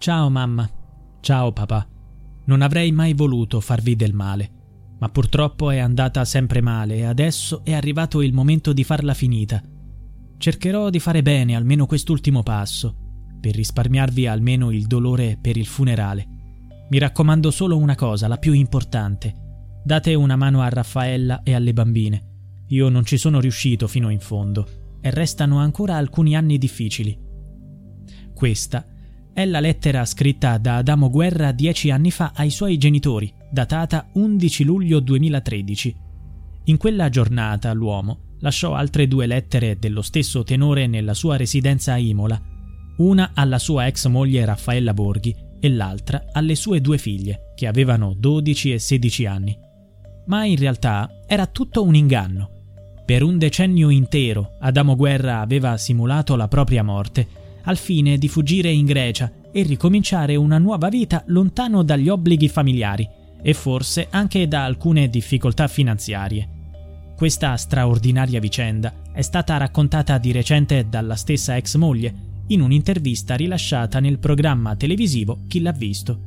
Ciao mamma. Ciao papà. Non avrei mai voluto farvi del male, ma purtroppo è andata sempre male e adesso è arrivato il momento di farla finita. Cercherò di fare bene almeno quest'ultimo passo, per risparmiarvi almeno il dolore per il funerale. Mi raccomando solo una cosa, la più importante. Date una mano a Raffaella e alle bambine. Io non ci sono riuscito fino in fondo e restano ancora alcuni anni difficili. Questa è la lettera scritta da Adamo Guerra dieci anni fa ai suoi genitori, datata 11 luglio 2013. In quella giornata l'uomo lasciò altre due lettere dello stesso tenore nella sua residenza a Imola, una alla sua ex moglie Raffaella Borghi e l'altra alle sue due figlie, che avevano 12 e 16 anni. Ma in realtà era tutto un inganno. Per un decennio intero Adamo Guerra aveva simulato la propria morte al fine di fuggire in Grecia e ricominciare una nuova vita lontano dagli obblighi familiari e forse anche da alcune difficoltà finanziarie. Questa straordinaria vicenda è stata raccontata di recente dalla stessa ex moglie in un'intervista rilasciata nel programma televisivo Chi l'ha visto.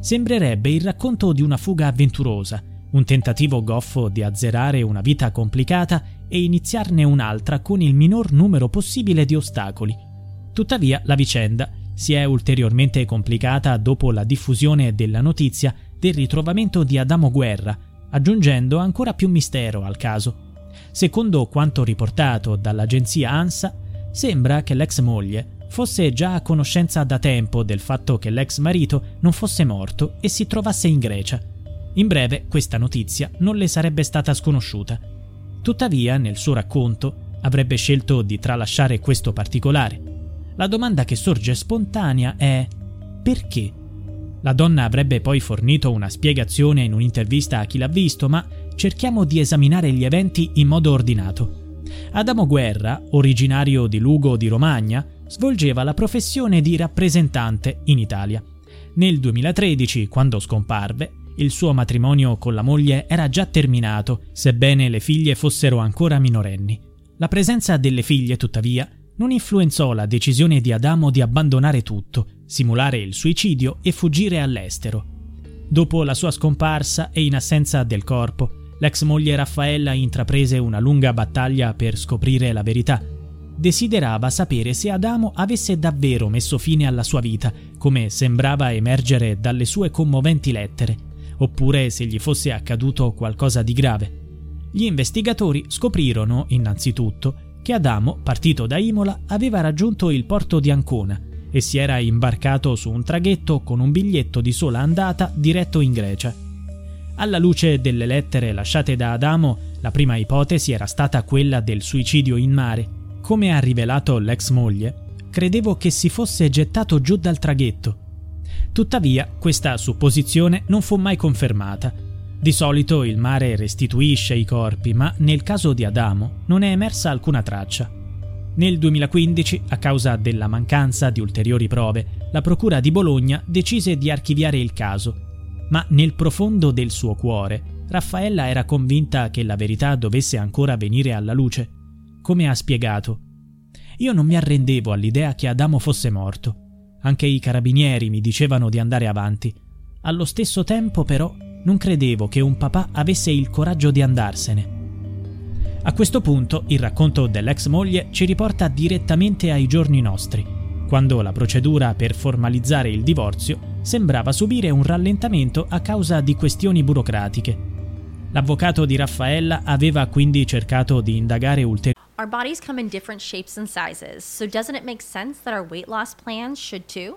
Sembrerebbe il racconto di una fuga avventurosa, un tentativo goffo di azzerare una vita complicata e iniziarne un'altra con il minor numero possibile di ostacoli Tuttavia la vicenda si è ulteriormente complicata dopo la diffusione della notizia del ritrovamento di Adamo Guerra, aggiungendo ancora più mistero al caso. Secondo quanto riportato dall'agenzia ANSA, sembra che l'ex moglie fosse già a conoscenza da tempo del fatto che l'ex marito non fosse morto e si trovasse in Grecia. In breve, questa notizia non le sarebbe stata sconosciuta. Tuttavia, nel suo racconto, avrebbe scelto di tralasciare questo particolare la domanda che sorge spontanea è perché? La donna avrebbe poi fornito una spiegazione in un'intervista a chi l'ha visto, ma cerchiamo di esaminare gli eventi in modo ordinato. Adamo Guerra, originario di Lugo di Romagna, svolgeva la professione di rappresentante in Italia. Nel 2013, quando scomparve, il suo matrimonio con la moglie era già terminato, sebbene le figlie fossero ancora minorenni. La presenza delle figlie, tuttavia, non influenzò la decisione di Adamo di abbandonare tutto, simulare il suicidio e fuggire all'estero. Dopo la sua scomparsa e in assenza del corpo, l'ex moglie Raffaella intraprese una lunga battaglia per scoprire la verità. Desiderava sapere se Adamo avesse davvero messo fine alla sua vita, come sembrava emergere dalle sue commoventi lettere, oppure se gli fosse accaduto qualcosa di grave. Gli investigatori scoprirono, innanzitutto, che Adamo, partito da Imola, aveva raggiunto il porto di Ancona e si era imbarcato su un traghetto con un biglietto di sola andata diretto in Grecia. Alla luce delle lettere lasciate da Adamo, la prima ipotesi era stata quella del suicidio in mare. Come ha rivelato l'ex moglie, credevo che si fosse gettato giù dal traghetto. Tuttavia, questa supposizione non fu mai confermata di solito il mare restituisce i corpi, ma nel caso di Adamo non è emersa alcuna traccia. Nel 2015, a causa della mancanza di ulteriori prove, la Procura di Bologna decise di archiviare il caso. ma nel profondo del suo cuore Raffaella era convinta che la verità dovesse ancora venire alla luce. Come ha spiegato, io non mi arrendevo all'idea che Adamo fosse morto. Anche i carabinieri mi dicevano di andare avanti. Allo stesso tempo, però, non credevo che un papà avesse il coraggio di andarsene. A questo punto il racconto dell'ex moglie ci riporta direttamente ai giorni nostri, quando la procedura per formalizzare il divorzio sembrava subire un rallentamento a causa di questioni burocratiche. L'avvocato di Raffaella aveva quindi cercato di indagare ulteriormente. Our bodies come in different shapes and sizes, so doesn't it make sense that our weight loss plans should too?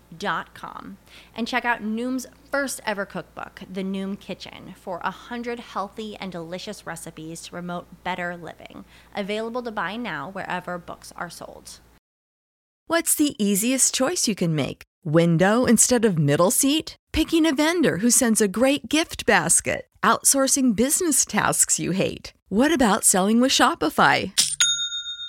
Com, and check out Noom's first ever cookbook, The Noom Kitchen, for 100 healthy and delicious recipes to promote better living. Available to buy now wherever books are sold. What's the easiest choice you can make? Window instead of middle seat? Picking a vendor who sends a great gift basket? Outsourcing business tasks you hate? What about selling with Shopify?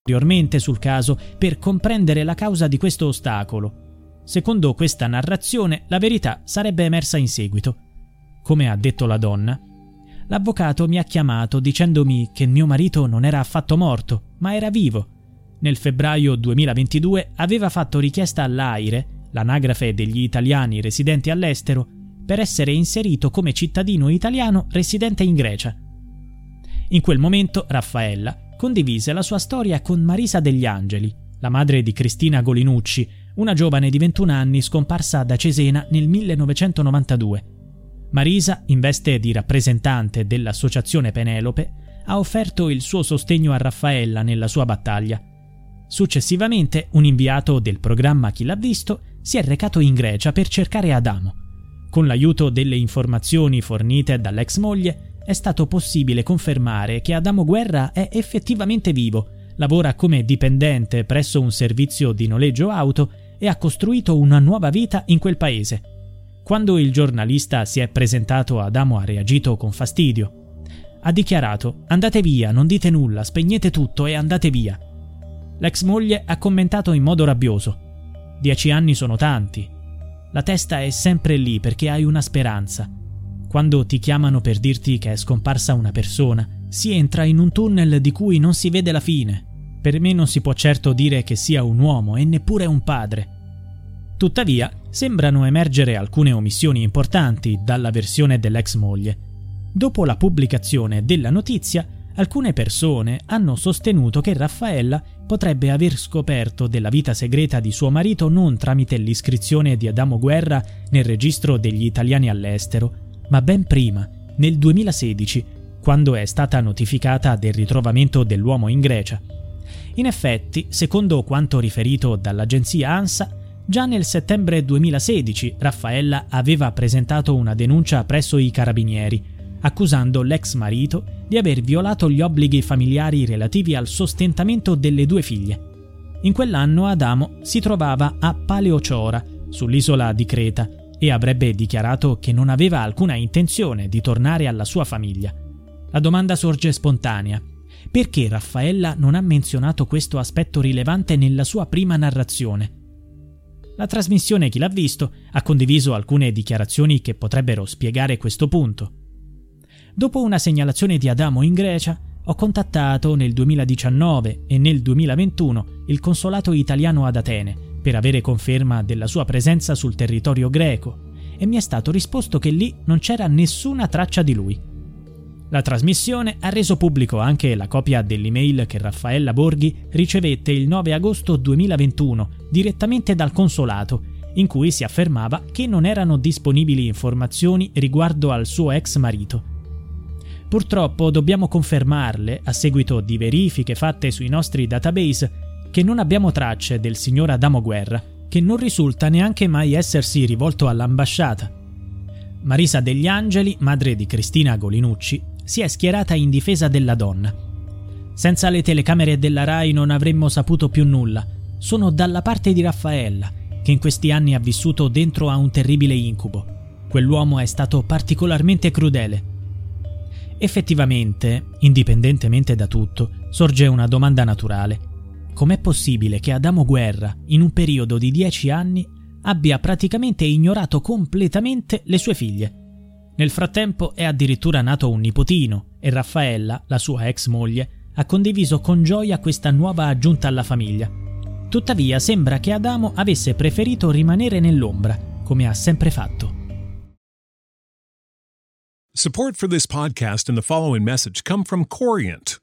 Ulteriormente sul caso per comprendere la causa di questo ostacolo. Secondo questa narrazione, la verità sarebbe emersa in seguito. Come ha detto la donna, l'avvocato mi ha chiamato dicendomi che mio marito non era affatto morto, ma era vivo. Nel febbraio 2022 aveva fatto richiesta all'AIRE, l'anagrafe degli italiani residenti all'estero, per essere inserito come cittadino italiano residente in Grecia. In quel momento Raffaella condivise la sua storia con Marisa degli Angeli, la madre di Cristina Golinucci, una giovane di 21 anni scomparsa da Cesena nel 1992. Marisa, in veste di rappresentante dell'associazione Penelope, ha offerto il suo sostegno a Raffaella nella sua battaglia. Successivamente, un inviato del programma Chi l'ha visto si è recato in Grecia per cercare Adamo. Con l'aiuto delle informazioni fornite dall'ex moglie, è stato possibile confermare che Adamo Guerra è effettivamente vivo, lavora come dipendente presso un servizio di noleggio auto e ha costruito una nuova vita in quel paese. Quando il giornalista si è presentato, Adamo ha reagito con fastidio. Ha dichiarato: Andate via, non dite nulla, spegnete tutto e andate via. L'ex moglie ha commentato in modo rabbioso: Dieci anni sono tanti. La testa è sempre lì perché hai una speranza. Quando ti chiamano per dirti che è scomparsa una persona, si entra in un tunnel di cui non si vede la fine. Per me non si può certo dire che sia un uomo e neppure un padre. Tuttavia, sembrano emergere alcune omissioni importanti dalla versione dell'ex moglie. Dopo la pubblicazione della notizia, alcune persone hanno sostenuto che Raffaella potrebbe aver scoperto della vita segreta di suo marito non tramite l'iscrizione di Adamo Guerra nel registro degli italiani all'estero, ma ben prima, nel 2016, quando è stata notificata del ritrovamento dell'uomo in Grecia. In effetti, secondo quanto riferito dall'agenzia ANSA, già nel settembre 2016 Raffaella aveva presentato una denuncia presso i carabinieri, accusando l'ex marito di aver violato gli obblighi familiari relativi al sostentamento delle due figlie. In quell'anno Adamo si trovava a Paleociora, sull'isola di Creta, e avrebbe dichiarato che non aveva alcuna intenzione di tornare alla sua famiglia. La domanda sorge spontanea. Perché Raffaella non ha menzionato questo aspetto rilevante nella sua prima narrazione? La trasmissione Chi l'ha visto ha condiviso alcune dichiarazioni che potrebbero spiegare questo punto. Dopo una segnalazione di Adamo in Grecia, ho contattato nel 2019 e nel 2021 il consolato italiano ad Atene per avere conferma della sua presenza sul territorio greco e mi è stato risposto che lì non c'era nessuna traccia di lui. La trasmissione ha reso pubblico anche la copia dell'email che Raffaella Borghi ricevette il 9 agosto 2021 direttamente dal consolato, in cui si affermava che non erano disponibili informazioni riguardo al suo ex marito. Purtroppo dobbiamo confermarle, a seguito di verifiche fatte sui nostri database, che non abbiamo tracce del signor Adamo Guerra, che non risulta neanche mai essersi rivolto all'ambasciata. Marisa degli Angeli, madre di Cristina Golinucci, si è schierata in difesa della donna. Senza le telecamere della RAI non avremmo saputo più nulla. Sono dalla parte di Raffaella, che in questi anni ha vissuto dentro a un terribile incubo. Quell'uomo è stato particolarmente crudele. Effettivamente, indipendentemente da tutto, sorge una domanda naturale. Com'è possibile che Adamo Guerra, in un periodo di dieci anni, abbia praticamente ignorato completamente le sue figlie? Nel frattempo è addirittura nato un nipotino e Raffaella, la sua ex moglie, ha condiviso con gioia questa nuova aggiunta alla famiglia. Tuttavia sembra che Adamo avesse preferito rimanere nell'ombra, come ha sempre fatto. Support for this podcast and the following message come from Corient.